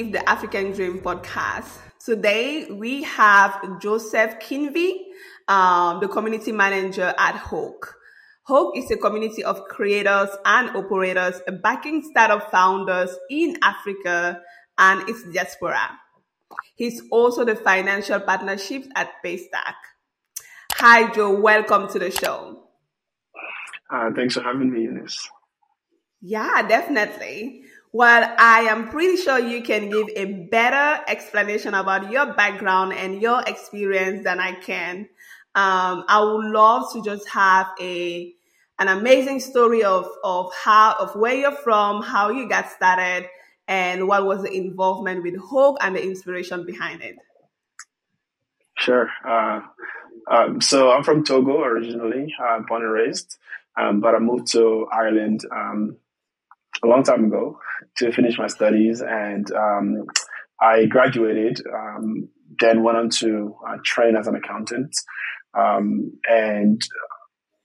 Live the African Dream podcast. Today we have Joseph Kinvi, um, the community manager at Hoaq. Hoaq is a community of creators and operators backing startup founders in Africa and its diaspora. He's also the financial partnerships at Paystack. Hi, Joe. Welcome to the show. Uh, thanks for having me, Eunice. Yeah, definitely. Well, I am pretty sure you can give a better explanation about your background and your experience than I can. Um, I would love to just have a an amazing story of of how of where you're from, how you got started, and what was the involvement with Hoaq and the inspiration behind it. Sure. Uh, um, so I'm from Togo originally, uh, born and raised, um, but I moved to Ireland um, a long time ago to finish my studies, and um, I graduated. Um, then went on to uh, train as an accountant, um, and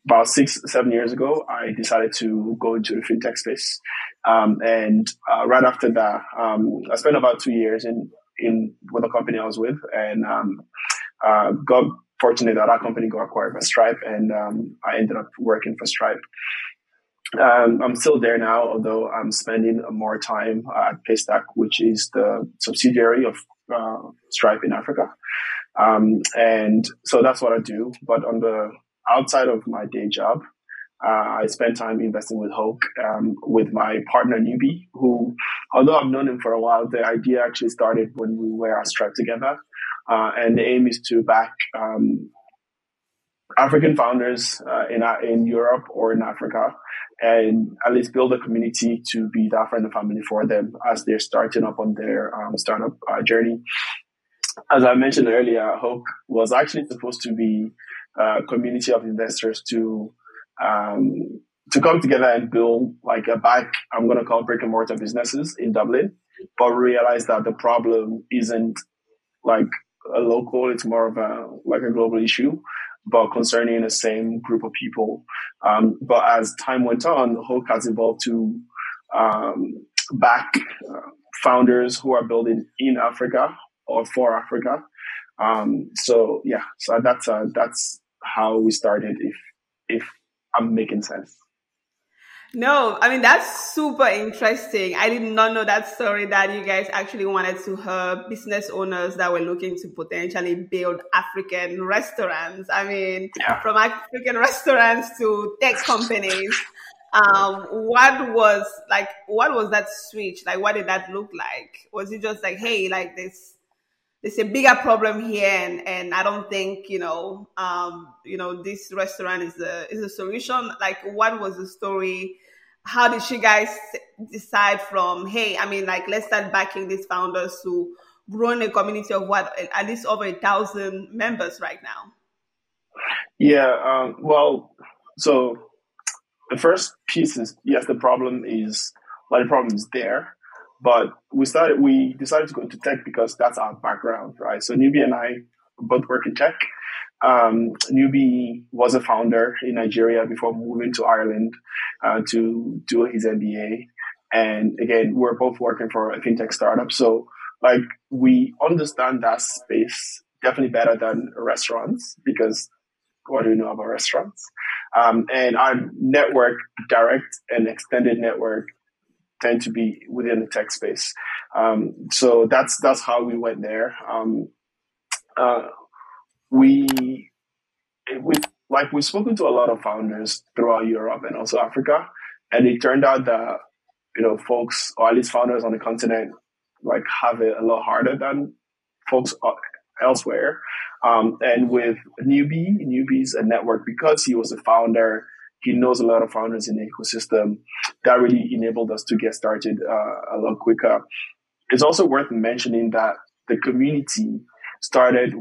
about six, seven years ago, I decided to go into the fintech space. Um, and uh, right after that, um, I spent about two years in in with the company I was with, and uh, got fortunate that our company got acquired by Stripe, and um, I ended up working for Stripe. Um, I'm still there now, although I'm spending more time at Paystack, which is the subsidiary of uh, Stripe in Africa. Um, and so that's what I do. But on the outside of my day job, uh, I spend time investing with Hoaq, um, with my partner Newbie, who, although I've known him for a while, the idea actually started when we were at Stripe together. Uh, and the aim is to back um, African founders uh, in in Europe or in Africa, and at least build a community to be that friend and family for them as they're starting up on their um, startup uh, journey. As I mentioned earlier, Hoaq was actually supposed to be a community of investors to um, to come together and build like a back. I'm going to call brick and mortar businesses in Dublin, but realize that the problem isn't like a local; it's more of a like a global issue but concerning the same group of people. Um, but as time went on, Hoaq has evolved to um, back uh, founders who are building in Africa or for Africa. Um, so yeah, so that's uh, that's how we started. If if I'm making sense. No, I mean that's super interesting. I did not know that story that you guys actually wanted to help business owners that were looking to potentially build African restaurants. I mean, yeah. from African restaurants to tech companies. Um, what was like? What was that switch? Like, what did that look like? Was it just like, hey, like this? There's a bigger problem here, and, and I don't think you know, um, you know, this restaurant is a is a solution. Like, what was the story? how did you guys decide from hey i mean like let's start backing these founders to growing a community of what at least over a thousand members right now yeah um, well so the first piece is yes the problem is well the problem is there but we started we decided to go into tech because that's our background right so newbie and i both work in tech um, Newbie was a founder in Nigeria before moving to Ireland uh, to do his MBA. And again, we're both working for a fintech startup. So like we understand that space definitely better than restaurants because what do we know about restaurants? Um, and our network, direct and extended network, tend to be within the tech space. Um, so that's that's how we went there. Um, uh, we we like we've spoken to a lot of founders throughout Europe and also Africa, and it turned out that you know folks or at least founders on the continent like have it a lot harder than folks elsewhere. Um, and with Newbie, Newbie's a network because he was a founder. He knows a lot of founders in the ecosystem. That really enabled us to get started uh, a lot quicker. It's also worth mentioning that the community started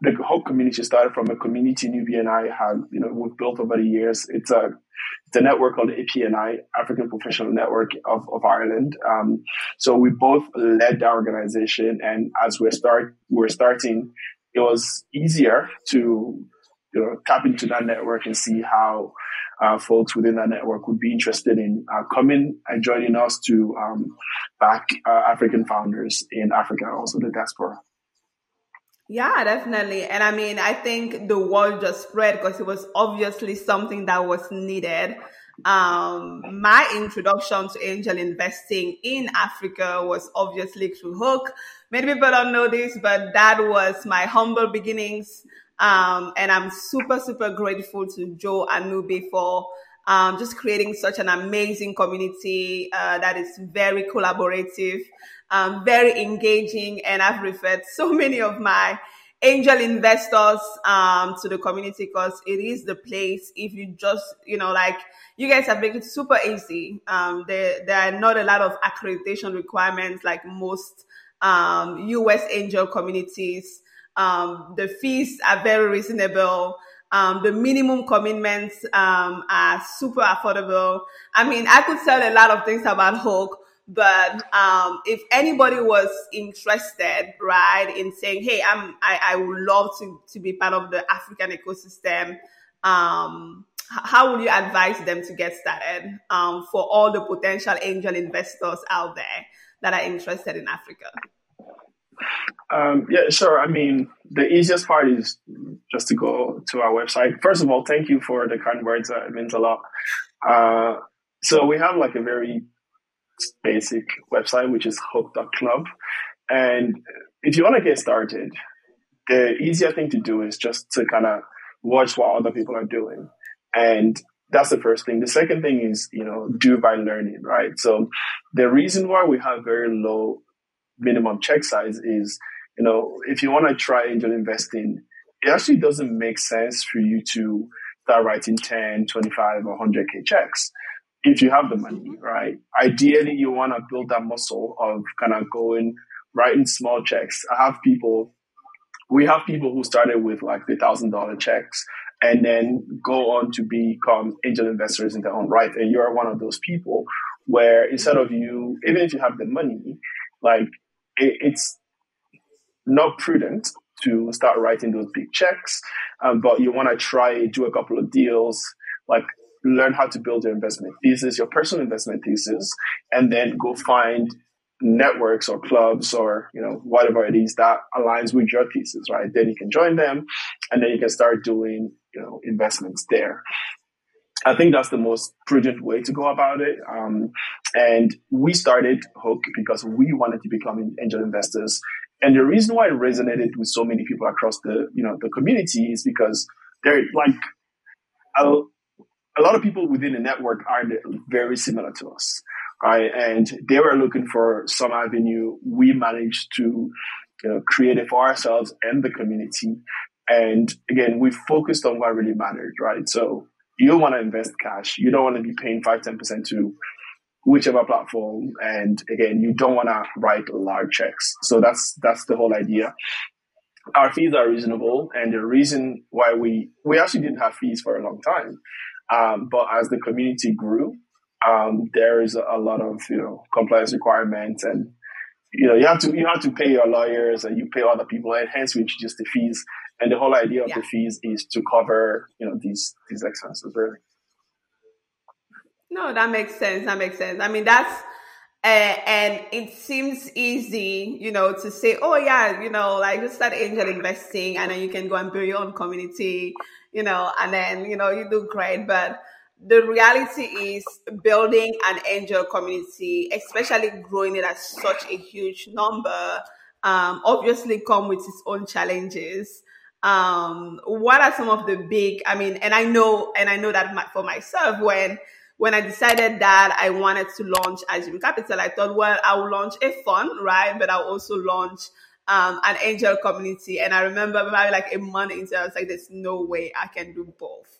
the whole community started from a community Newbie and I had, you know, we've built over the years. It's a, it's a network called APNI, African Professional Network of, of Ireland. Um, so we both led the organization and as we're start, we're starting, it was easier to, you know, tap into that network and see how, uh, folks within that network would be interested in uh, coming and joining us to um, back uh, African founders in Africa, also the diaspora. Yeah, definitely. And I mean, I think the word just spread because it was obviously something that was needed. Um, my introduction to angel investing in Africa was obviously through Hoaq. Many people don't know this, but that was my humble beginnings. Um, and I'm super, super grateful to Joe Anubi for um, just creating such an amazing community uh, that is very collaborative, um, very engaging, and I've referred so many of my angel investors um, to the community because it is the place. If you just, you know, like you guys have made it super easy. Um, there, there are not a lot of accreditation requirements like most um, US angel communities. Um, the fees are very reasonable. Um, the minimum commitments um, are super affordable. I mean, I could tell a lot of things about Hoaq, but um, if anybody was interested, right, in saying, "Hey, I'm, I, I would love to to be part of the African ecosystem," um, how would you advise them to get started um, for all the potential angel investors out there that are interested in Africa? Um, yeah, sure. I mean, the easiest part is just to go to our website. First of all, thank you for the kind words. Uh, it means a lot. Uh, so we have like a very basic website, which is hoaq.club. And if you want to get started, the easier thing to do is just to kind of watch what other people are doing. And that's the first thing. The second thing is, you know, do by learning, right? So the reason why we have very low minimum check size is, you know, if you want to try angel investing, it actually doesn't make sense for you to start writing 10, 25 or 100k checks if you have the money, right? Ideally, you want to build that muscle of kind of going, writing small checks. I have people, we have people who started with like the thousand dollar checks and then go on to become angel investors in their own right. And you're one of those people where instead of you, even if you have the money, like it, it's not prudent to start writing those big checks, um, but you want to try do a couple of deals, like learn how to build your investment thesis, your personal investment thesis, and then go find networks or clubs or you know whatever it is that aligns with your thesis, right? Then you can join them, and then you can start doing you know investments there. I think that's the most prudent way to go about it. Um, and we started Hoaq because we wanted to become angel investors. And the reason why it resonated with so many people across the, you know, the community is because they're like, a, a lot of people within the network are very similar to us, right? And they were looking for some avenue. We managed to, you know, create it for ourselves and the community. And again, we focused on what really mattered, right? So you want to invest cash. You don't want to be paying 5 10% to whichever platform. And again, you don't want to write large checks. So that's, that's the whole idea. Our fees are reasonable. And the reason why we, we actually didn't have fees for a long time. Um, but as the community grew, um, there is a, lot of, you know, compliance requirements and, you know, you have to, you have to pay your lawyers and you pay other people and hence we introduced the fees. And the whole idea of yeah. the fees is to cover, you know, these, these expenses really. No, that makes sense. That makes sense. I mean, that's, uh, and it seems easy, you know, to say, oh yeah, you know, like just start angel investing and then you can go and build your own community, you know, and then, you know, you do great. But the reality is building an angel community, especially growing it at such a huge number, um, obviously come with its own challenges. Um, what are some of the big, I mean, and I know, and I know that my, for myself, when, when I decided that I wanted to launch Azim Capital, I thought, well, I'll launch a fund, right? But I'll also launch um, an angel community. And I remember maybe like a month into, I was like, there's no way I can do both.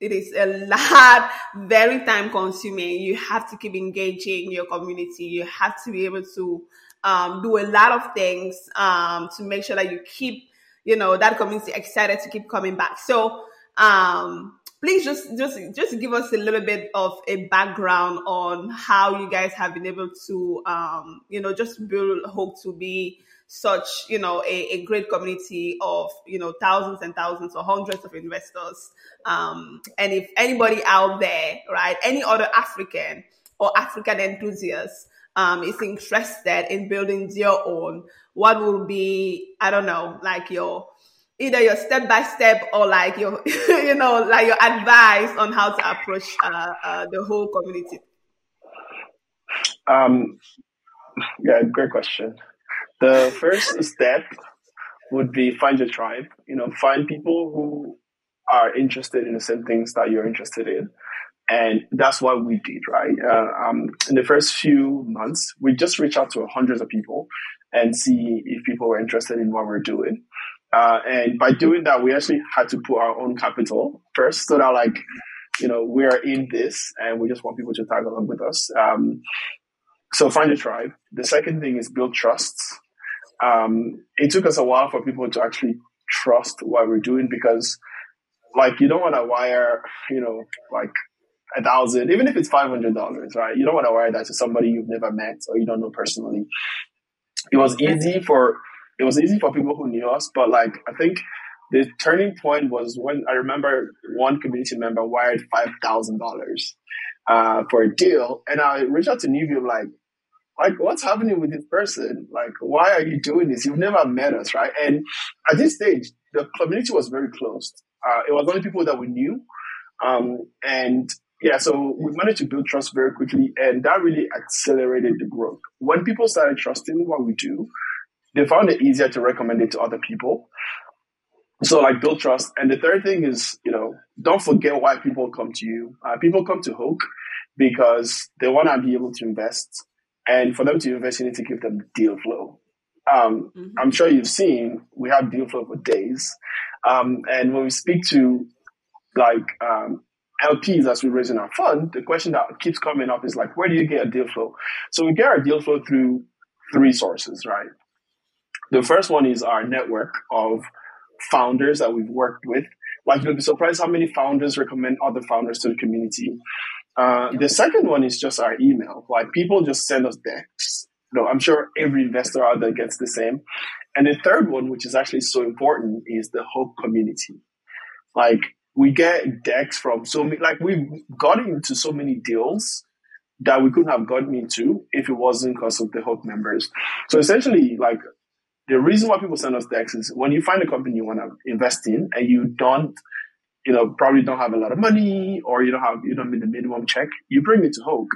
It is a lot, very time consuming. You have to keep engaging your community. You have to be able to um, do a lot of things um, to make sure that you keep you know, that community excited to keep coming back. So, um, please just, just, just give us a little bit of a background on how you guys have been able to, um, you know, just build Hoaq to be such, you know, a, a great community of, you know, thousands and thousands or hundreds of investors. Um, and if anybody out there, right, any other African or African enthusiasts um, is interested in building your own, what will be, I don't know, like your either your step by step or like your, you know, like your advice on how to approach uh, uh, the whole community? Um, yeah, great question. The first step would be find your tribe. You know, find people who are interested in the same things that you're interested in. And that's what we did, right? Uh, um, in the first few months, we just reached out to hundreds of people and see if people were interested in what we're doing. Uh, and by doing that, we actually had to put our own capital first so that like, you know, we're in this and we just want people to tag along with us. Um, so find a tribe. The second thing is build trust. Um, it took us a while for people to actually trust what we're doing because like you don't want to wire, you know, like a thousand, even if it's five hundred dollars, right? You don't want to wire that to somebody you've never met or you don't know personally. It was easy for it was easy for people who knew us, but like I think the turning point was when I remember one community member wired five thousand uh, dollars for a deal, and I reached out to Newview like, like what's happening with this person? Like, why are you doing this? You've never met us, right? And at this stage, the community was very closed. Uh, it was only people that we knew, um, and yeah, so we managed to build trust very quickly, and that really accelerated the growth. When people started trusting what we do, they found it easier to recommend it to other people. So like build trust. And the third thing is, you know, don't forget why people come to you. Uh, people come to Hoaq because they want to be able to invest. And for them to invest, you need to give them deal flow. Um, mm-hmm. I'm sure you've seen we have deal flow for days. Um, and when we speak to like um, LPs as we're raising our fund, the question that keeps coming up is like, where do you get a deal flow? So we get our deal flow through three sources, right? The first one is our network of founders that we've worked with. Like you'll be surprised how many founders recommend other founders to the community. Uh, the second one is just our email. Like people just send us decks. You know, I'm sure every investor out there gets the same. And the third one, which is actually so important, is the Hoaq community. Like we get decks from so many, like we've gotten into so many deals that we couldn't have gotten into if it wasn't because of the Hoaq members. So essentially, like the reason why people send us decks is when you find a company you want to invest in and you don't, you know, probably don't have a lot of money or you don't have, you don't meet the minimum check, you bring it to Hoaq.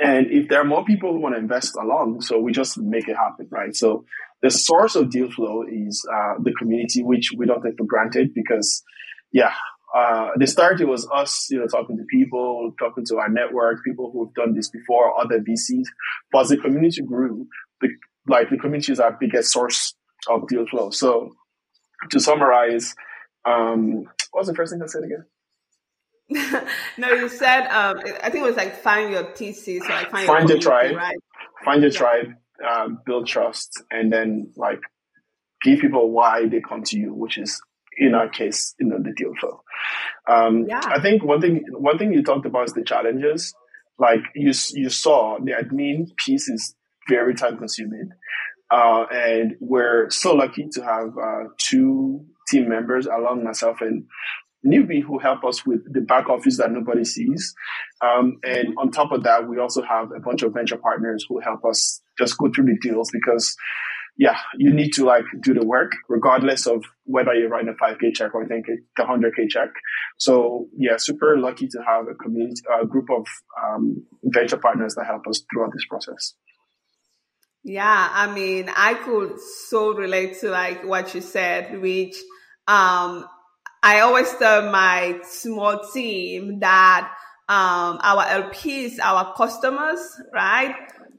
And if there are more people who want to invest along, so we just make it happen, right? So the source of deal flow is uh, the community, which we don't take for granted because, yeah, uh, the start it was us, you know, talking to people, talking to our network, people who've done this before, other VCs. But as the community grew, the, like the community is our biggest source of deal flow. So to summarize, um, what was the first thing I said again? no, you said um, I think it was like find your TC, so like find, find your, tribe, right? Find your yeah. tribe, uh, build trust, and then like give people why they come to you, which is in our case, you know, the deal flow. Um, yeah. I think one thing one thing you talked about is the challenges. Like you you saw the admin piece is very time consuming. Uh, and we're so lucky to have uh, two team members along myself and Newbie who help us with the back office that nobody sees. Um, and on top of that, we also have a bunch of venture partners who help us just go through the deals because yeah, you need to like do the work regardless of whether you're writing a 5k check or I think the 100k check. So yeah, super lucky to have a community, a group of um, venture partners that help us throughout this process. Yeah, I mean, I could so relate to like what you said, which um I always tell my small team that um our LPs, our customers, right?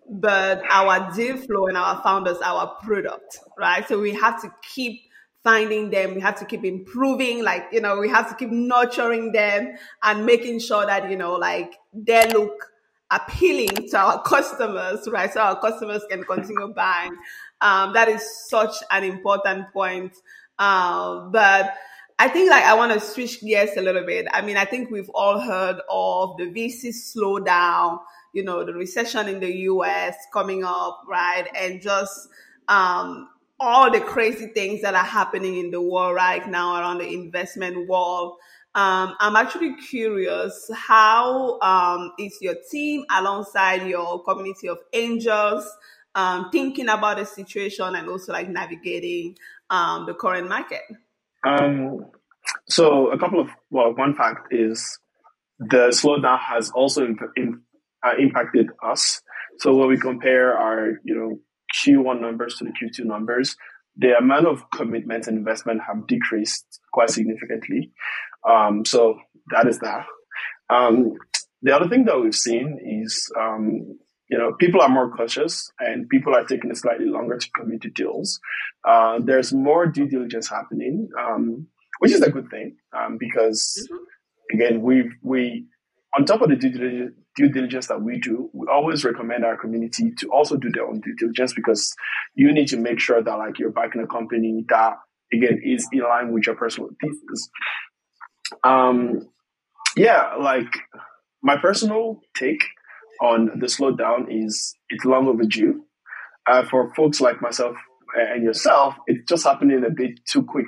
But our deal flow and our founders, our product, right? So we have to keep finding them. We have to keep improving, like, you know, we have to keep nurturing them and making sure that, you know, like they look appealing to our customers, right? So our customers can continue buying. Um, that is such an important point. Um, but I think like I want to switch gears a little bit. I mean, I think we've all heard of the VC slowdown, you know, the recession in the US coming up, right? And just um, all the crazy things that are happening in the world right now around the investment world. Um, I'm actually curious how um, is your team alongside your community of angels um, thinking about the situation and also like navigating um, the current market? Um, so a couple of well, one fact is the slowdown has also in, uh, impacted us. So when we compare our you know Q1 numbers to the Q2 numbers, the amount of commitment and investment have decreased quite significantly. Um, so that is that. Um, the other thing that we've seen is, um, you know, people are more cautious and people are taking a slightly longer to commit to deals. Uh, there's more due diligence happening, um, which is a good thing um, because, mm-hmm. again, we we on top of the due diligence, due diligence that we do, we always recommend our community to also do their own due diligence because you need to make sure that like you're backing a company that again is in line with your personal thesis. Um, yeah, like my personal take on the slowdown is it's long overdue. Uh, for folks like myself and yourself, it's just happening a bit too quick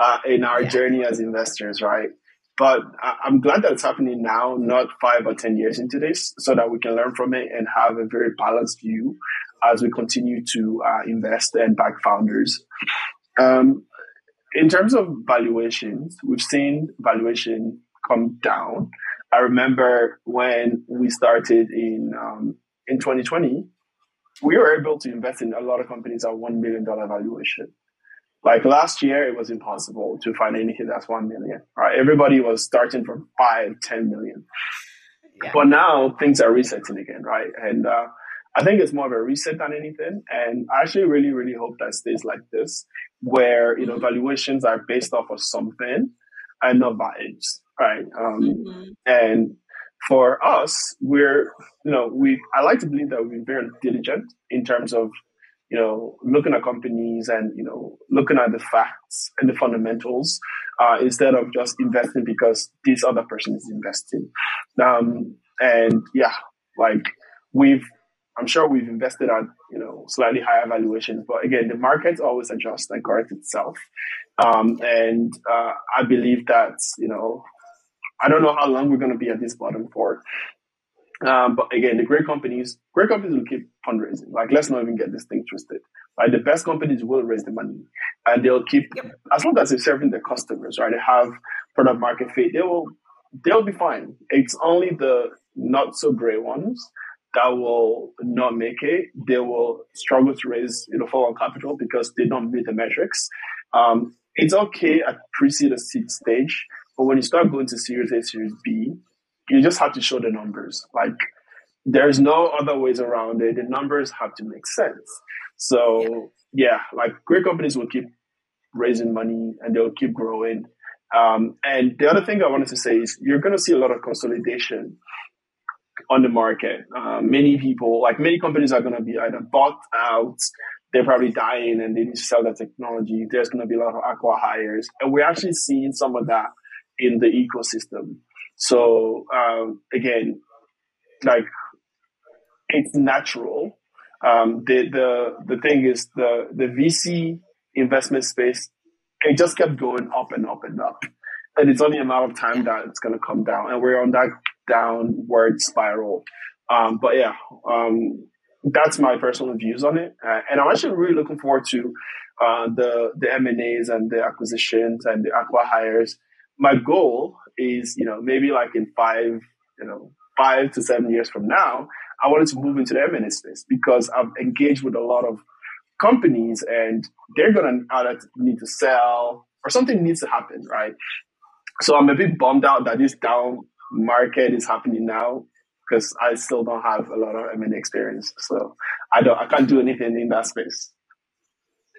uh, in our yeah. journey as investors, right? But I'm glad that it's happening now, not five or 10 years into this, so that we can learn from it and have a very balanced view as we continue to uh, invest and back founders. Um, in terms of valuations, we've seen valuation come down. I remember when we started in um, in 2020, we were able to invest in a lot of companies at one million dollar valuation. Like last year, it was impossible to find anything that's 1 million, right? Everybody was starting from five, 10 million. Yeah. But now things are resetting again, right? And, uh, I think it's more of a reset than anything. And I actually really, really hope that stays like this, where, you know, valuations are based off of something and not vibes, right? Um, mm-hmm. and for us, we're, you know, we, I like to believe that we've been very diligent in terms of you know, looking at companies and, you know, looking at the facts and the fundamentals, uh, instead of just investing because this other person is investing. Um, and yeah, like we've, I'm sure we've invested at, you know, slightly higher valuations, but again, the market always adjusts and corrects itself. Um, and, uh, I believe that, you know, I don't know how long we're going to be at this bottom for, um, but again, the great companies, great companies will keep fundraising. Like, let's not even get this thing twisted. Right? The best companies will raise the money and they'll keep, yep. as long as they're serving their customers, right? They have product market fit, they will, they'll be fine. It's only the not so great ones that will not make it. They will struggle to raise, you know, follow on capital because they don't meet the metrics. Um, it's okay at pre-seed or seed stage, but when you start going to Series A, Series B, you just have to show the numbers. Like there's no other ways around it. The numbers have to make sense. So yeah, like great companies will keep raising money and they'll keep growing. Um, and the other thing I wanted to say is you're going to see a lot of consolidation on the market. Uh, many people, like many companies, are going to be either bought out. They're probably dying and they need to sell their technology. There's going to be a lot of acqui-hires, and we're actually seeing some of that in the ecosystem. So um, again, like it's natural. Um, the the the thing is the the VC investment space it just kept going up and up and up, and it's only a matter of time that it's going to come down, and we're on that downward spiral. Um, but yeah, um, that's my personal views on it, uh, and I'm actually really looking forward to uh, the the M and A's and the acquisitions and the acqui-hires. My goal is, you know, maybe like in five, you know, five to seven years from now, I wanted to move into the M&A space because I've engaged with a lot of companies and they're going to either need to sell or something needs to happen, right? So I'm a bit bummed out that this down market is happening now because I still don't have a lot of M&A experience. So I don't, I can't do anything in that space.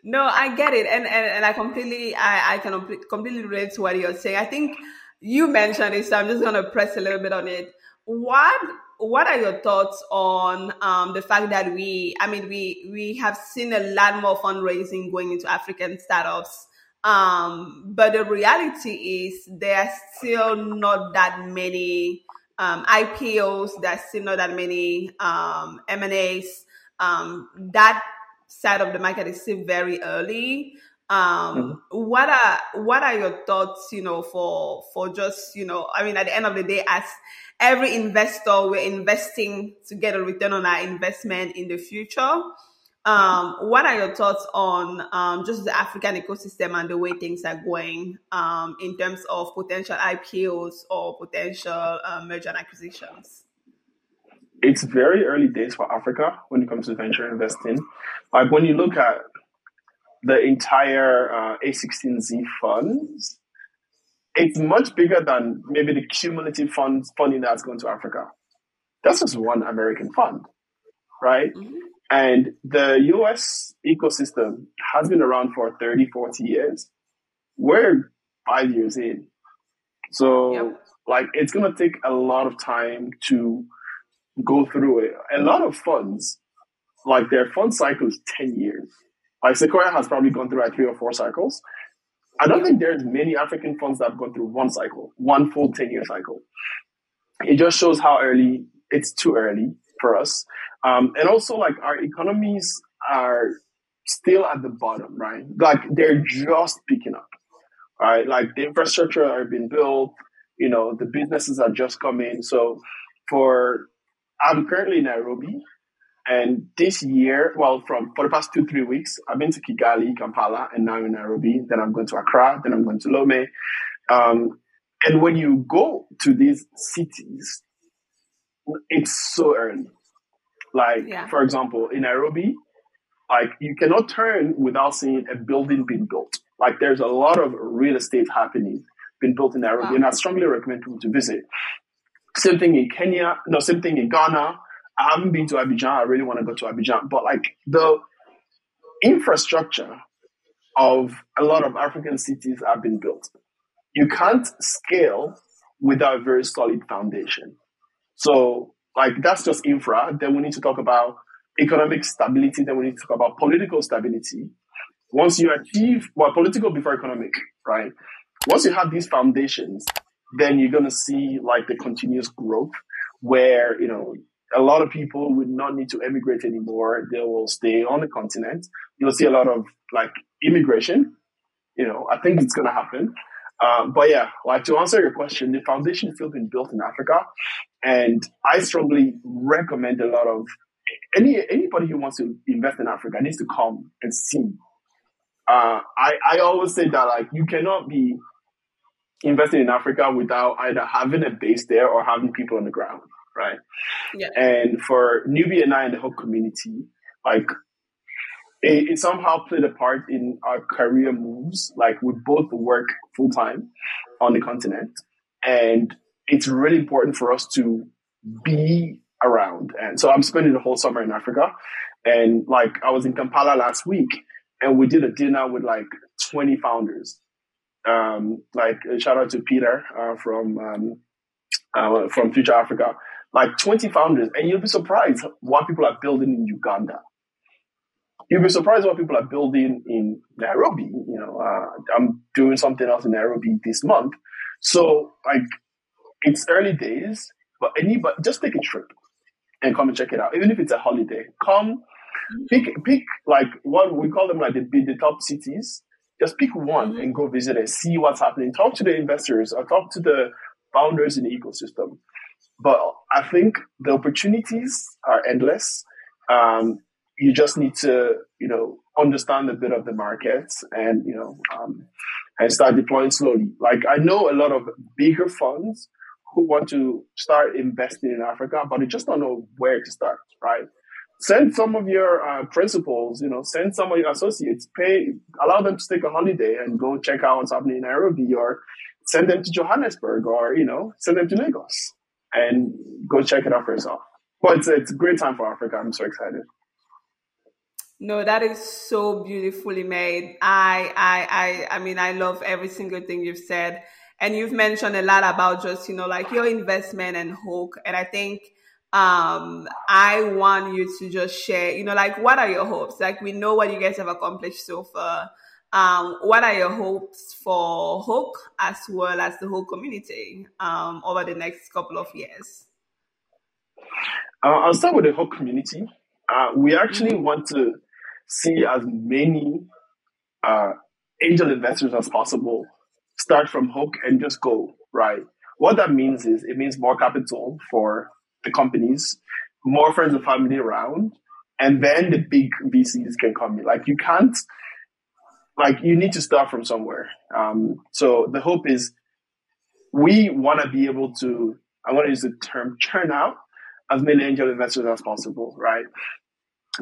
No, I get it. And, and, and I completely, I, I can completely relate to what you're saying. I think you mentioned it, so I'm just going to press a little bit on it. What what are your thoughts on um, the fact that we, I mean, we we have seen a lot more fundraising going into African startups, um, but the reality is there are still not that many um, IPOs. There's still not that many um, M and A's. Um, that side of the market is still very early. Um, mm-hmm. what are what are your thoughts, you know, for for just, you know, I mean at the end of the day as every investor we're investing to get a return on our investment in the future. Um, what are your thoughts on um, just the African ecosystem and the way things are going um, in terms of potential IPOs or potential uh, merger and acquisitions? It's very early days for Africa when it comes to venture investing. Like when you look at the entire uh, A16Z funds, it's much bigger than maybe the cumulative funds funding that's going to Africa. That's just one American fund, right? Mm-hmm. And the US ecosystem has been around for 30, 40 years. We're five years in. So, yep. like, it's going to take a lot of time to go through it. A lot of funds, like, their fund cycle is 10 years. Like, Sequoia has probably gone through like three or four cycles. I don't think there's many African funds that have gone through one cycle, one full 10 year cycle. It just shows how early it's too early for us. Um, and also like our economies are still at the bottom, right? Like they're just picking up, right? Like the infrastructure are being built, you know, the businesses are just coming. So for, I'm currently in Nairobi and this year, well, from for the past two, three weeks, I've been to Kigali, Kampala, and now in Nairobi. Then I'm going to Accra, then I'm going to Lome. Um, and when you go to these cities, it's so early. Like, yeah. for example, in Nairobi, like you cannot turn without seeing a building being built. Like there's a lot of real estate happening, being built in Nairobi, wow. and I strongly recommend people to visit. Same thing in Kenya, no, same thing in Ghana. I haven't been to Abidjan. I really want to go to Abidjan, but like the infrastructure of a lot of African cities have been built. You can't scale without a very solid foundation. So like that's just infra. Then we need to talk about economic stability. Then we need to talk about political stability. Once you achieve, well, political before economic, right? Once you have these foundations, then you're to see like the continuous growth where, you know, a lot of people would not need to emigrate anymore. They will stay on the continent. You'll see a lot of like immigration. You know, I think it's going to happen. Um, but yeah, like to answer your question, the foundation is still being built in Africa, and I strongly recommend a lot of any anybody who wants to invest in Africa needs to come and see. Uh, I I always say that like you cannot be investing in Africa without either having a base there or having people on the ground, right? Yeah. And for Newbie and I and the whole community, like it, it, somehow played a part in our career moves. Like we both work full time on the continent, and it's really important for us to be around. And so I'm spending the whole summer in Africa, and like I was in Kampala last week, and we did a dinner with like 20 founders. Um, like shout out to Peter uh, from um, uh, from Future Africa. Like 20 founders, and you'll be surprised what people are building in Uganda you'll be surprised what people are building in Nairobi. You know, uh, I'm doing something else in Nairobi this month. So like, it's early days, but anybody, just take a trip and come and check it out. Even if it's a holiday, come pick, pick like what we call them like the, the top cities. Just pick one mm-hmm. and go visit and see what's happening, talk to the investors or talk to the founders in the ecosystem. But I think the opportunities are endless. Um, you just need to, you know, understand a bit of the markets and, you know, um, and start deploying slowly. Like I know a lot of bigger funds who want to start investing in Africa, but they just don't know where to start, right? Send some of your uh, principals, you know, send some of your associates, pay, allow them to take a holiday and go check out what's happening in Nairobi or send them to Johannesburg or, you know, send them to Lagos and go check it out for yourself. But it's, it's a great time for Africa. I'm so excited. No, that is so beautifully made. I, I, I, I mean, I love every single thing you've said. And you've mentioned a lot about just, you know, like your investment and Hoaq. And I think, um, I want you to just share, you know, like what are your hopes? Like we know what you guys have accomplished so far. Um, what are your hopes for Hoaq as well as the whole community, um, over the next couple of years? Uh, I'll start with the whole community. Uh, we actually mm-hmm. want to see as many uh, angel investors as possible start from Hoaq and just go, right? What that means is it means more capital for the companies, more friends and family around, and then the big VCs can come in. Like you can't, like you need to start from somewhere. Um, so the hope is we want to be able to, I want to use the term churn out as many angel investors as possible, right?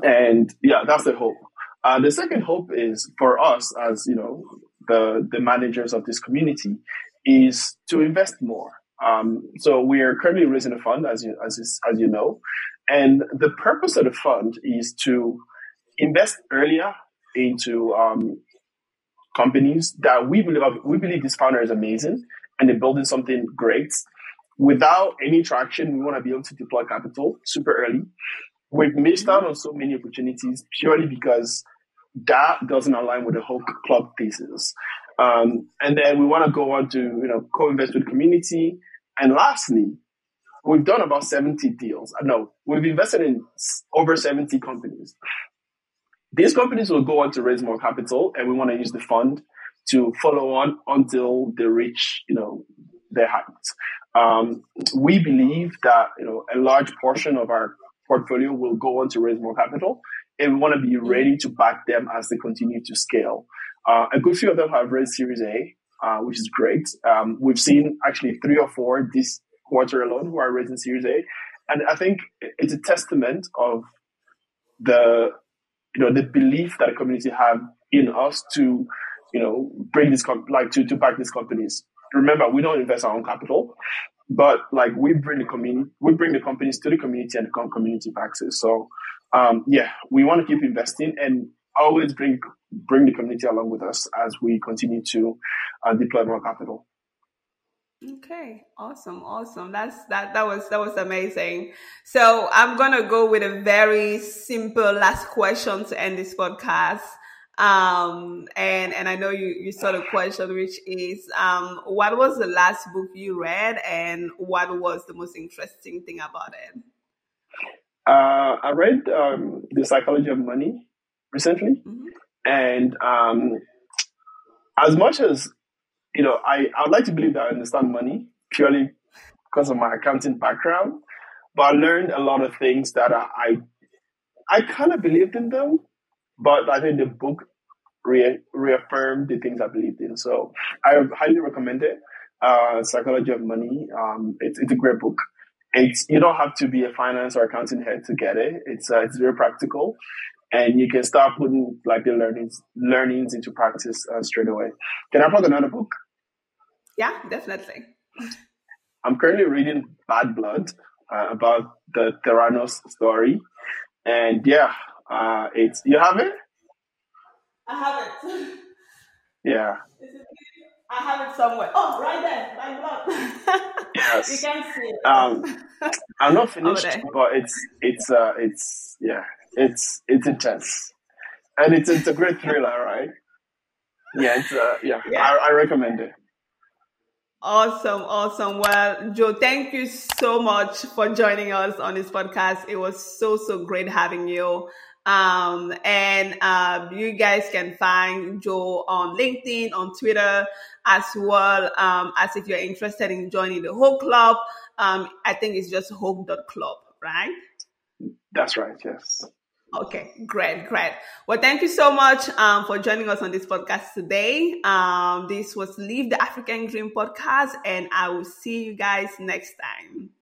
And yeah, that's the hope. Uh, the second hope is for us as, you know, the, the managers of this community is to invest more. Um, so we are currently raising a fund, as you, as, as you know, and the purpose of the fund is to invest earlier into um, companies that we believe we believe this founder is amazing and they're building something great. Without any traction, we want to be able to deploy capital super early. We've missed out on so many opportunities purely because that doesn't align with the whole club thesis. Um, and then we want to go on to, you know, co-invest with community. And lastly, we've done about 70 deals. Uh, no, we've invested in over 70 companies. These companies will go on to raise more capital and we want to use the fund to follow on until they reach, you know, their heights. Um, we believe that, you know, a large portion of our portfolio will go on to raise more capital and we want to be ready to back them as they continue to scale. Uh, a good few of them have raised Series A, uh, which is great. Um, we've seen actually three or four this quarter alone who are raising Series A, and I think it's a testament of the you know the belief that the community have in us to you know bring this like to to back these companies. Remember, we don't invest our own capital, but like we bring the community, we bring the companies to the community, and the community backs it. So um, yeah, we want to keep investing and always bring bring the community along with us as we continue to uh, deploy more capital. Okay, awesome, awesome. That's that that was that was amazing. So I'm gonna go with a very simple last question to end this podcast. Um and and I know you you saw the question which is um what was the last book you read and what was the most interesting thing about it? Uh, I read um, The Psychology of Money recently. Mm-hmm. And um, as much as, you know, I, I would like to believe that I understand money purely because of my accounting background, but I learned a lot of things that I, I, I kind of believed in them, but I think the book re- reaffirmed the things I believed in. So I highly recommend it. Uh, Psychology of Money. Um, it's, it's a great book it's you don't have to be a finance or accounting head to get it. It's uh, it's very practical, and you can start putting like the learnings learnings into practice uh, straight away. Can I plug another book? Yeah, definitely. I'm currently reading Bad Blood uh, about the Theranos story, and yeah, uh, it's you have it. I have it. Yeah. I have it somewhere. Oh, right there, my blood. yes. you can see it. Um, I'm not finished, but it's it's uh it's yeah it's it's intense, and it's it's a great thriller, right? Yeah, it's uh yeah, yeah. I, I recommend it. Awesome, awesome. Well, Joe, thank you so much for joining us on this podcast. It was so so great having you. Um, and uh, you guys can find Joe on LinkedIn, on Twitter, as well um, as if you're interested in joining the Hoaq Club. Um, I think it's just hoaq.club, right? That's right, yes. Okay, great, great. Well, thank you so much um, for joining us on this podcast today. Um, this was Live the African Dream podcast, and I will see you guys next time.